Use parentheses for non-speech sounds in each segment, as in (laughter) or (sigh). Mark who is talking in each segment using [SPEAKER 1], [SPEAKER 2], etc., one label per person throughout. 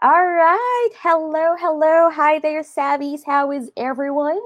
[SPEAKER 1] All right. Hello, hello. Hi there, Savvies. How is everyone?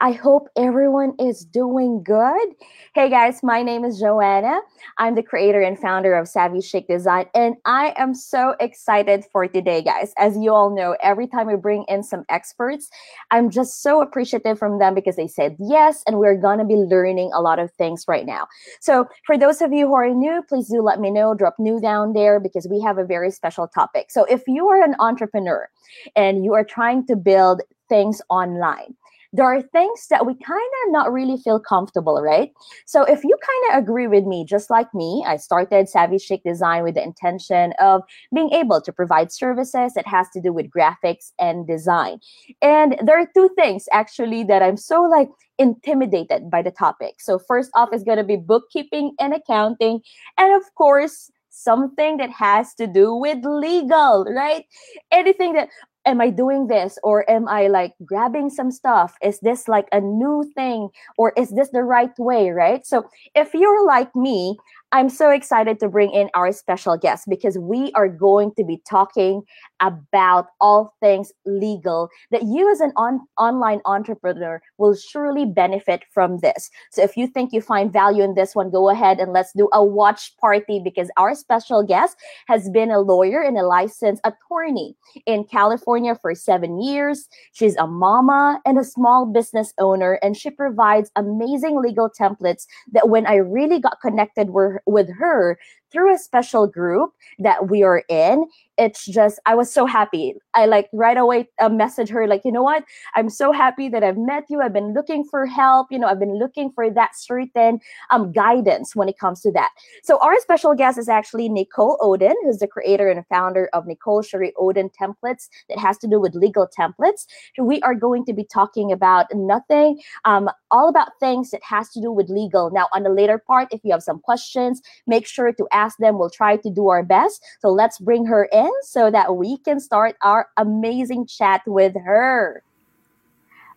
[SPEAKER 1] I hope everyone is doing good. Hey guys, my name is Joanna. I'm the creator and founder of Savvy Chic Design, and I am so excited for today, guys. As you all know, every time we bring in some experts, I'm just so appreciative from them because they said yes, and we're gonna be learning a lot of things right now. So, for those of you who are new, please do let me know. Drop new down there because we have a very special topic. So, if you are an entrepreneur and you are trying to build things online, there are things that we kind of not really feel comfortable, right? So if you kind of agree with me, just like me, I started Savvy Chic Design with the intention of being able to provide services that has to do with graphics and design. And there are two things actually that I'm so like intimidated by the topic. So first off is going to be bookkeeping and accounting, and of course something that has to do with legal, right? Anything that am I doing this or am I like grabbing some stuff? Is this like a new thing or is this the right way, right? So if you're like me, I'm so excited to bring in our special guest because we are going to be talking about all things legal that you as an on- online entrepreneur will surely benefit from this. So if you think you find value in this one, go ahead and let's do a watch party because our special guest has been a lawyer and a licensed attorney in California for 7 years. She's a mama and a small business owner and she provides amazing legal templates that when I really got connected with with her through a special group that we are in it's just i was so happy. I like right away uh, message her like you know what? I'm so happy that i've met you. I've been looking for help. You know i've been looking for that certain um, guidance when it comes to that. So our special guest is actually nicole Odin, who's the creator and founder of nicole Sherry Odin templates that has to do with legal templates. We are going to be talking about nothing um, all about things that has to do with legal. Now on the later part if you have some questions make sure to ask them we'll try to do our best so let's bring her in so that we can start our amazing chat with her.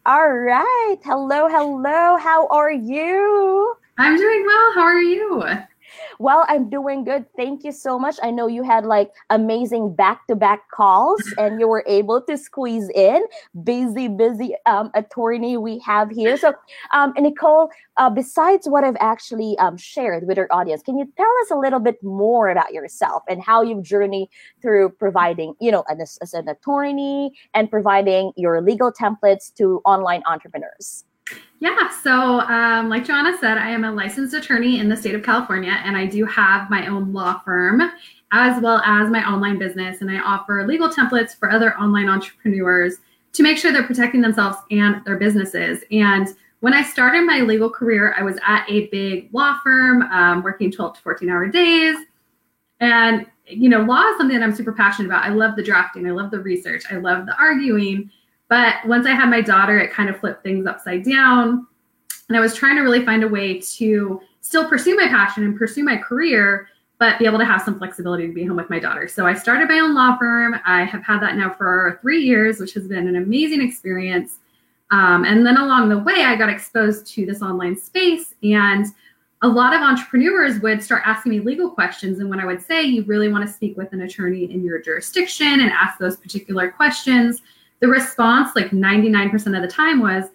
[SPEAKER 1] All right. Hello, hello. How are you?
[SPEAKER 2] I'm doing well. How are you?
[SPEAKER 1] Well, I'm doing good. Thank you so much. I know you had like amazing back to back calls (laughs) and you were able to squeeze in. Busy, busy um, attorney we have here. So, um, Nicole, uh, besides what I've actually um, shared with our audience, can you tell us a little bit more about yourself and how you've journeyed through providing, you know, as, as an attorney and providing your legal templates to online entrepreneurs?
[SPEAKER 2] Yeah, so um, like Joanna said, I am a licensed attorney in the state of California, and I do have my own law firm as well as my online business. And I offer legal templates for other online entrepreneurs to make sure they're protecting themselves and their businesses. And when I started my legal career, I was at a big law firm um, working 12 to 14 hour days. And, you know, law is something that I'm super passionate about. I love the drafting, I love the research, I love the arguing. But once I had my daughter, it kind of flipped things upside down. And I was trying to really find a way to still pursue my passion and pursue my career, but be able to have some flexibility to be home with my daughter. So I started my own law firm. I have had that now for three years, which has been an amazing experience. Um, and then along the way, I got exposed to this online space. And a lot of entrepreneurs would start asking me legal questions. And when I would say, you really want to speak with an attorney in your jurisdiction and ask those particular questions, the response, like 99% of the time, was,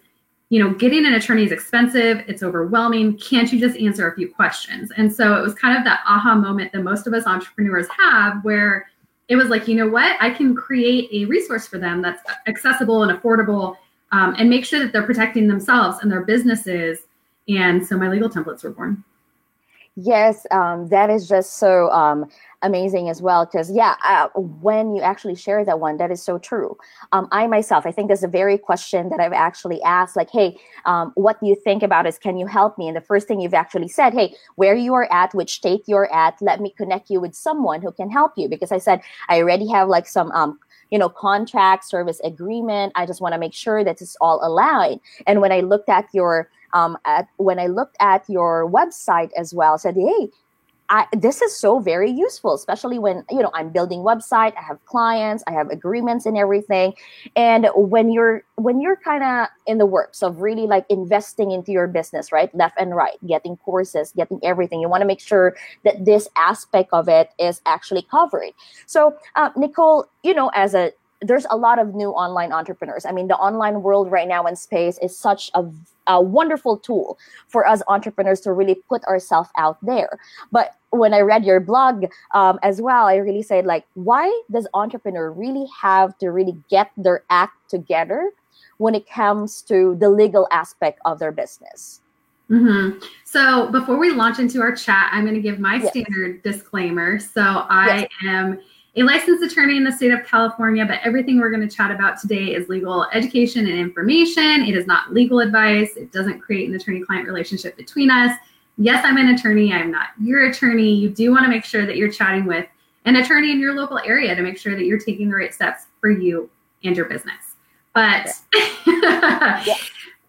[SPEAKER 2] you know, getting an attorney is expensive, it's overwhelming. Can't you just answer a few questions? And so it was kind of that aha moment that most of us entrepreneurs have where it was like, you know what, I can create a resource for them that's accessible and affordable um, and make sure that they're protecting themselves and their businesses. And so my legal templates were born.
[SPEAKER 1] Yes, um, that is just so um, amazing as well. Because yeah, uh, when you actually share that one, that is so true. Um, I myself, I think there's a very question that I've actually asked, like, "Hey, um, what do you think about is Can you help me?" And the first thing you've actually said, "Hey, where you are at, which state you're at, let me connect you with someone who can help you." Because I said I already have like some um, you know contract service agreement i just want to make sure that it's all aligned and when i looked at your um, at, when I looked at your website as well, said, hey, I, this is so very useful, especially when you know I'm building website. I have clients, I have agreements and everything. And when you're when you're kind of in the works of really like investing into your business, right, left and right, getting courses, getting everything, you want to make sure that this aspect of it is actually covered. So, uh, Nicole, you know, as a there's a lot of new online entrepreneurs. I mean, the online world right now in space is such a, a wonderful tool for us entrepreneurs to really put ourselves out there. But when I read your blog um, as well, I really said like, why does entrepreneur really have to really get their act together when it comes to the legal aspect of their business?
[SPEAKER 2] Mm-hmm. So before we launch into our chat, I'm going to give my yes. standard disclaimer. So I yes. am a licensed attorney in the state of California, but everything we're going to chat about today is legal education and information. It is not legal advice. It doesn't create an attorney client relationship between us. Yes, I'm an attorney. I'm not your attorney. You do want to make sure that you're chatting with an attorney in your local area to make sure that you're taking the right steps for you and your business. But yeah. (laughs)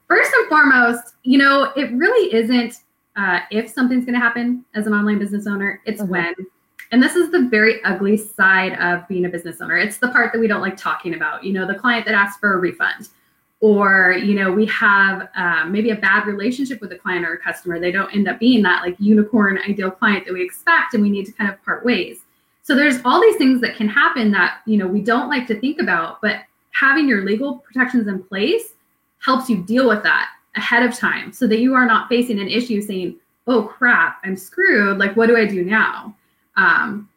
[SPEAKER 2] first and foremost, you know, it really isn't uh, if something's going to happen as an online business owner, it's mm-hmm. when and this is the very ugly side of being a business owner. It's the part that we don't like talking about. You know, the client that asks for a refund, or you know, we have um, maybe a bad relationship with a client or a customer. They don't end up being that like unicorn ideal client that we expect, and we need to kind of part ways. So there's all these things that can happen that you know we don't like to think about, but having your legal protections in place helps you deal with that ahead of time, so that you are not facing an issue saying, "Oh crap, I'm screwed. Like, what do I do now?" Um,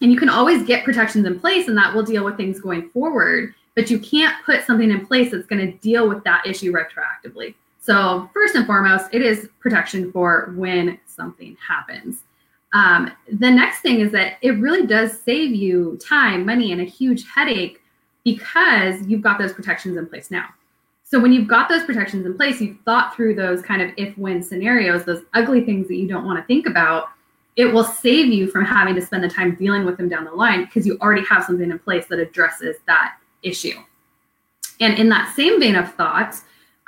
[SPEAKER 2] and you can always get protections in place and that will deal with things going forward, but you can't put something in place that's going to deal with that issue retroactively. So, first and foremost, it is protection for when something happens. Um, the next thing is that it really does save you time, money, and a huge headache because you've got those protections in place now. So, when you've got those protections in place, you've thought through those kind of if when scenarios, those ugly things that you don't want to think about it will save you from having to spend the time dealing with them down the line because you already have something in place that addresses that issue. And in that same vein of thought,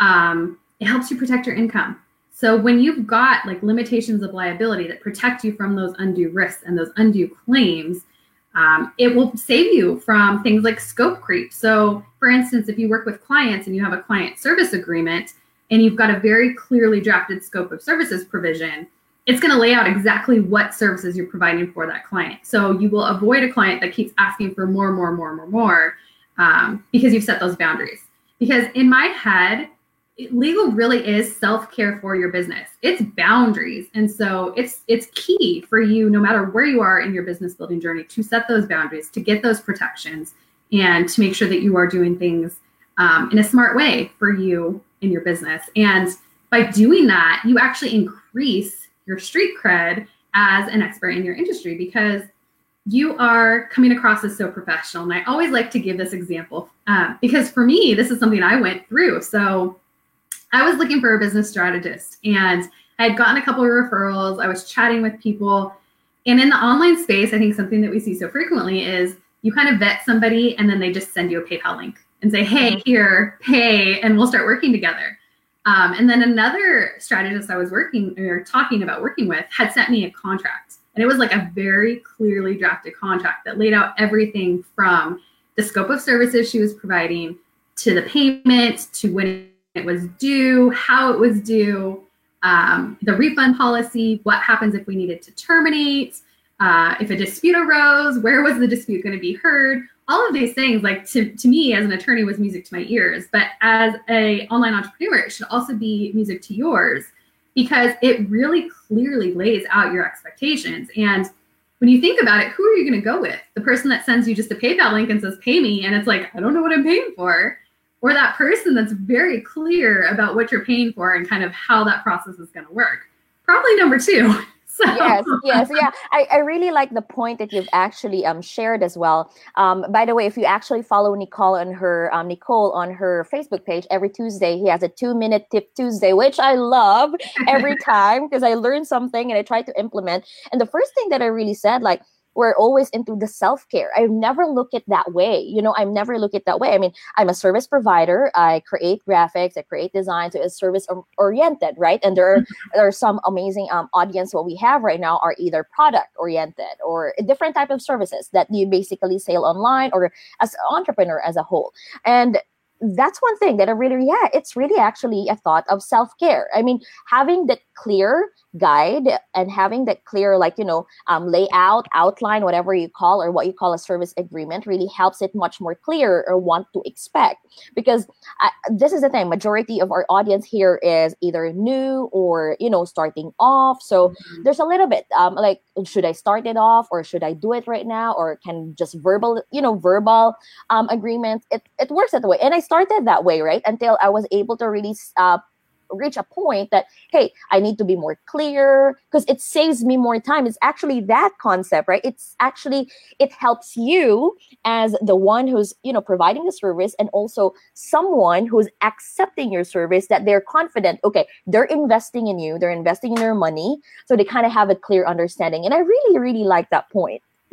[SPEAKER 2] um, it helps you protect your income. So when you've got like limitations of liability that protect you from those undue risks and those undue claims, um, it will save you from things like scope creep. So, for instance, if you work with clients and you have a client service agreement and you've got a very clearly drafted scope of services provision, it's going to lay out exactly what services you're providing for that client. So you will avoid a client that keeps asking for more, more, more, more, more um, because you've set those boundaries. Because in my head, legal really is self-care for your business. It's boundaries, and so it's it's key for you, no matter where you are in your business building journey, to set those boundaries, to get those protections, and to make sure that you are doing things um, in a smart way for you in your business. And by doing that, you actually increase your street cred as an expert in your industry because you are coming across as so professional. And I always like to give this example uh, because for me, this is something I went through. So I was looking for a business strategist and I had gotten a couple of referrals. I was chatting with people. And in the online space, I think something that we see so frequently is you kind of vet somebody and then they just send you a PayPal link and say, hey, here, pay, and we'll start working together. Um, and then another strategist I was working or talking about working with had sent me a contract. And it was like a very clearly drafted contract that laid out everything from the scope of services she was providing to the payment to when it was due, how it was due, um, the refund policy, what happens if we needed to terminate, uh, if a dispute arose, where was the dispute going to be heard, all of these things like to, to me as an attorney was music to my ears but as a online entrepreneur it should also be music to yours because it really clearly lays out your expectations. And when you think about it who are you going to go with? The person that sends you just a paypal link and says pay me and it's like i don't know what i'm paying for or that person that's very clear about what you're paying for and kind of how that process is going to work. Probably number two (laughs) (laughs)
[SPEAKER 1] So. Yes, yes, yeah. I, I really like the point that you've actually um shared as well. Um, by the way, if you actually follow Nicole on her um Nicole on her Facebook page every Tuesday, he has a two minute tip Tuesday, which I love every (laughs) time because I learn something and I try to implement. And the first thing that I really said, like we're always into the self-care. I've never looked at that way you know i've never looked at that way. I mean i'm a service provider. I create graphics i create designs so it's service oriented right? And there are mm-hmm. there are some amazing um, audience what we have right now are either product oriented or different type of services that you basically sell online or as an entrepreneur as a whole. And that's one thing that I really, yeah, it's really actually a thought of self care. I mean, having that clear guide and having that clear, like, you know, um, layout, outline, whatever you call or what you call a service agreement really helps it much more clear or want to expect. Because uh, this is the thing, majority of our audience here is either new or, you know, starting off. So mm-hmm. there's a little bit um, like, should I start it off or should I do it right now or can just verbal, you know, verbal um, agreement? It, it works that way. And I started that way, right? Until I was able to really uh, reach a point that hey i need to be more clear because it saves me more time. It's actually that concept right? It's actually it helps you as the one who's you know providing the service and also someone who's accepting your service that they're confident okay they're investing in you they're investing in their money so they kind of have a clear understanding. And i really really like that point (laughs)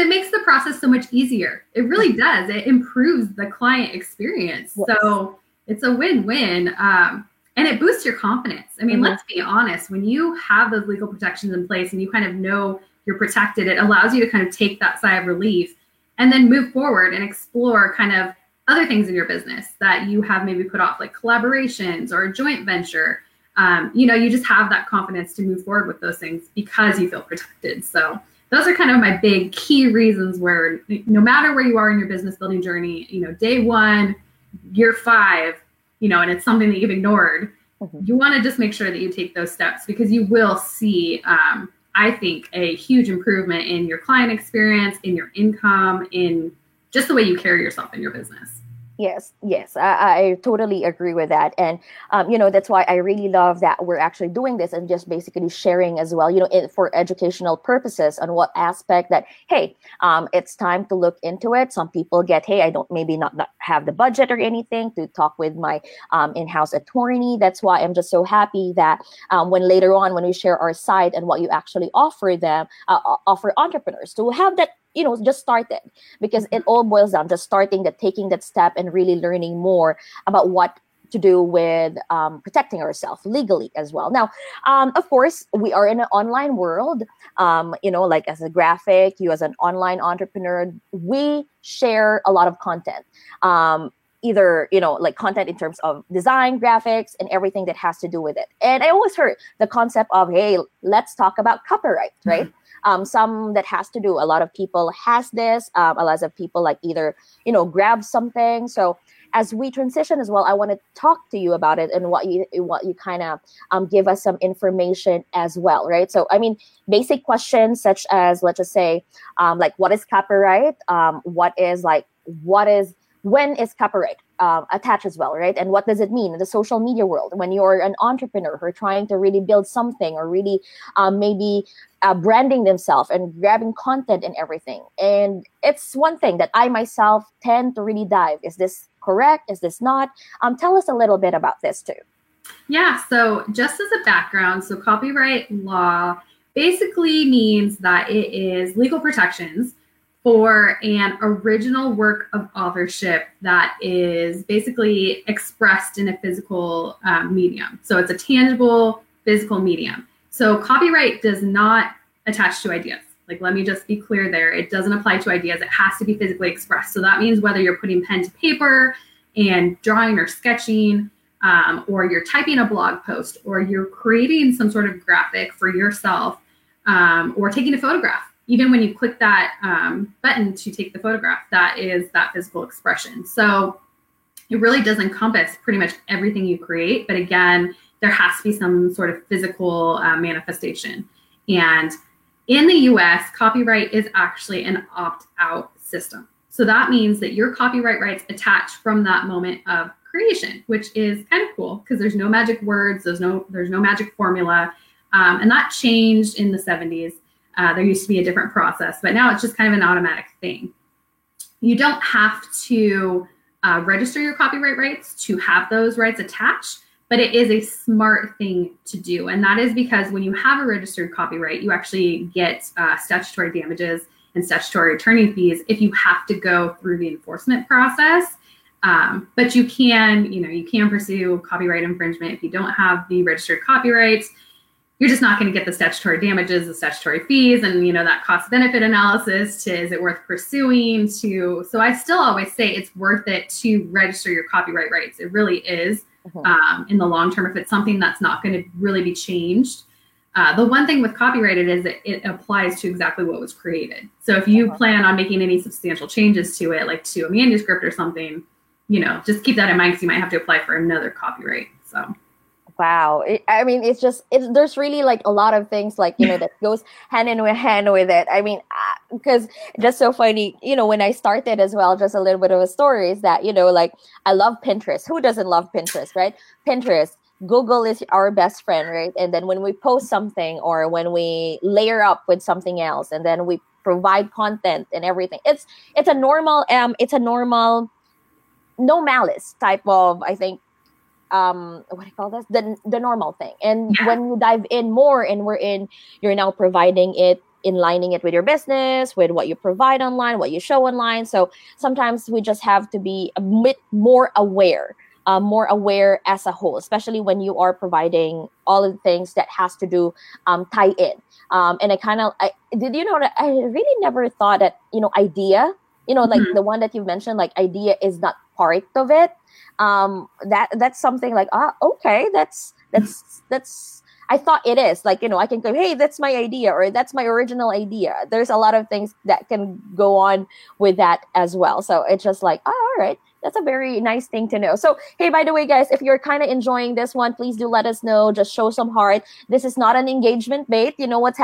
[SPEAKER 2] it makes the process so much easier. It really does. It improves the client experience. Yes. So it's a win-win um, and it boosts your confidence i mean mm-hmm. let's be honest when you have those legal protections in place and you kind of know you're protected it allows you to kind of take that sigh of relief and then move forward and explore kind of other things in your business that you have maybe put off like collaborations or a joint venture um, you know you just have that confidence to move forward with those things because you feel protected so those are kind of my big key reasons where no matter where you are in your business building journey you know day one year five, you know, and it's something that you've ignored, mm-hmm. you want to just make sure that you take those steps because you will see, um, I think, a huge improvement in your client experience, in your income, in just the way you carry yourself in your business.
[SPEAKER 1] Yes, yes, I, I totally agree with that, and um, you know that's why I really love that we're actually doing this and just basically sharing as well. You know, it, for educational purposes on what aspect that hey, um, it's time to look into it. Some people get hey, I don't maybe not, not have the budget or anything to talk with my um, in-house attorney. That's why I'm just so happy that um, when later on when we share our site and what you actually offer them, uh, offer entrepreneurs to have that you know just started because it all boils down to starting that taking that step and really learning more about what to do with um, protecting ourselves legally as well. Now, um, of course, we are in an online world. Um, you know, like as a graphic, you as an online entrepreneur, we share a lot of content. Either you know like content in terms of design graphics and everything that has to do with it. And i always heard the concept of hey let's talk about copyright right? Mm-hmm um, some that has to do a lot of people has this um, a lot of people like either you know grab something. So as we transition as well i want to talk to you about it and what you what you kind of um, give us some information as well right? So i mean basic questions such as let's just say um, like what is copyright? Um, what is like what is when is copyright uh, attached as well, right? And what does it mean in the social media world when you're an entrepreneur who are trying to really build something or really um, maybe uh, branding themselves and grabbing content and everything? And it's one thing that I myself tend to really dive. Is this correct? Is this not? Um, tell us a little bit about this too.
[SPEAKER 2] Yeah, so just as a background, so copyright law basically means that it is legal protections for an original work of authorship that is basically expressed in a physical um, medium. So it's a tangible physical medium. So copyright does not attach to ideas. Like, let me just be clear there. It doesn't apply to ideas. It has to be physically expressed. So that means whether you're putting pen to paper and drawing or sketching, um, or you're typing a blog post, or you're creating some sort of graphic for yourself, um, or taking a photograph even when you click that um, button to take the photograph, that is that physical expression. So it really does encompass pretty much everything you create. But again, there has to be some sort of physical uh, manifestation. And in the US, copyright is actually an opt out system. So that means that your copyright rights attach from that moment of creation, which is kind of cool because there's no magic words, there's no there's no magic formula, um, and that changed in the 70s. Uh, there used to be a different process, but now it's just kind of an automatic thing. You don't have to uh, register your copyright rights to have those rights attached, but it is a smart thing to do. And that is because when you have a registered copyright, you actually get uh, statutory damages and statutory attorney fees if you have to go through the enforcement process. Um, but you can, you know, you can pursue copyright infringement if you don't have the registered copyrights. You're just not going to get the statutory damages, the statutory fees, and you know that cost benefit analysis. To is it worth pursuing? To so I still always say it's worth it to register your copyright rights. It really is mm-hmm. um, in the long term if it's something that's not going to really be changed. Uh, the one thing with copyrighted is it, it applies to exactly what was created. So if you uh-huh. plan on making any substantial changes to it, like to a manuscript or something, you know, just keep that in mind because you might have to apply for another copyright. So.
[SPEAKER 1] Wow, it, I mean, it's just it's, there's really like a lot of things like you know that (laughs) goes hand in hand with it. I mean, because uh, just so funny, you know, when I started as well, just a little bit of a story is that you know, like I love Pinterest. Who doesn't love Pinterest, right? Pinterest, Google is our best friend, right? And then when we post something or when we layer up with something else, and then we provide content and everything, it's it's a normal um it's a normal no malice type of I think um what do you call this the the normal thing. And yeah. when you dive in more and we're in, you're now providing it in lining it with your business, with what you provide online, what you show online. So sometimes we just have to be a bit more aware uh, more aware as a whole, especially when you are providing all of the things that has to do um, tie in. Um, and I kind of, I did you know that I really never thought that you know idea, you know, like mm-hmm. the one that you mentioned, like idea is not part of it. Um, that that's something like ah okay, that's that's that's. I thought it is like you know I can go hey that's my idea or that's my original idea. There's a lot of things that can go on with that as well. So it's just like oh, all right that's a very nice thing to know. So, hey, by the way, guys, if you're kind of enjoying this one, please do let us know. Just show some heart. This is not an engagement bait. You know what's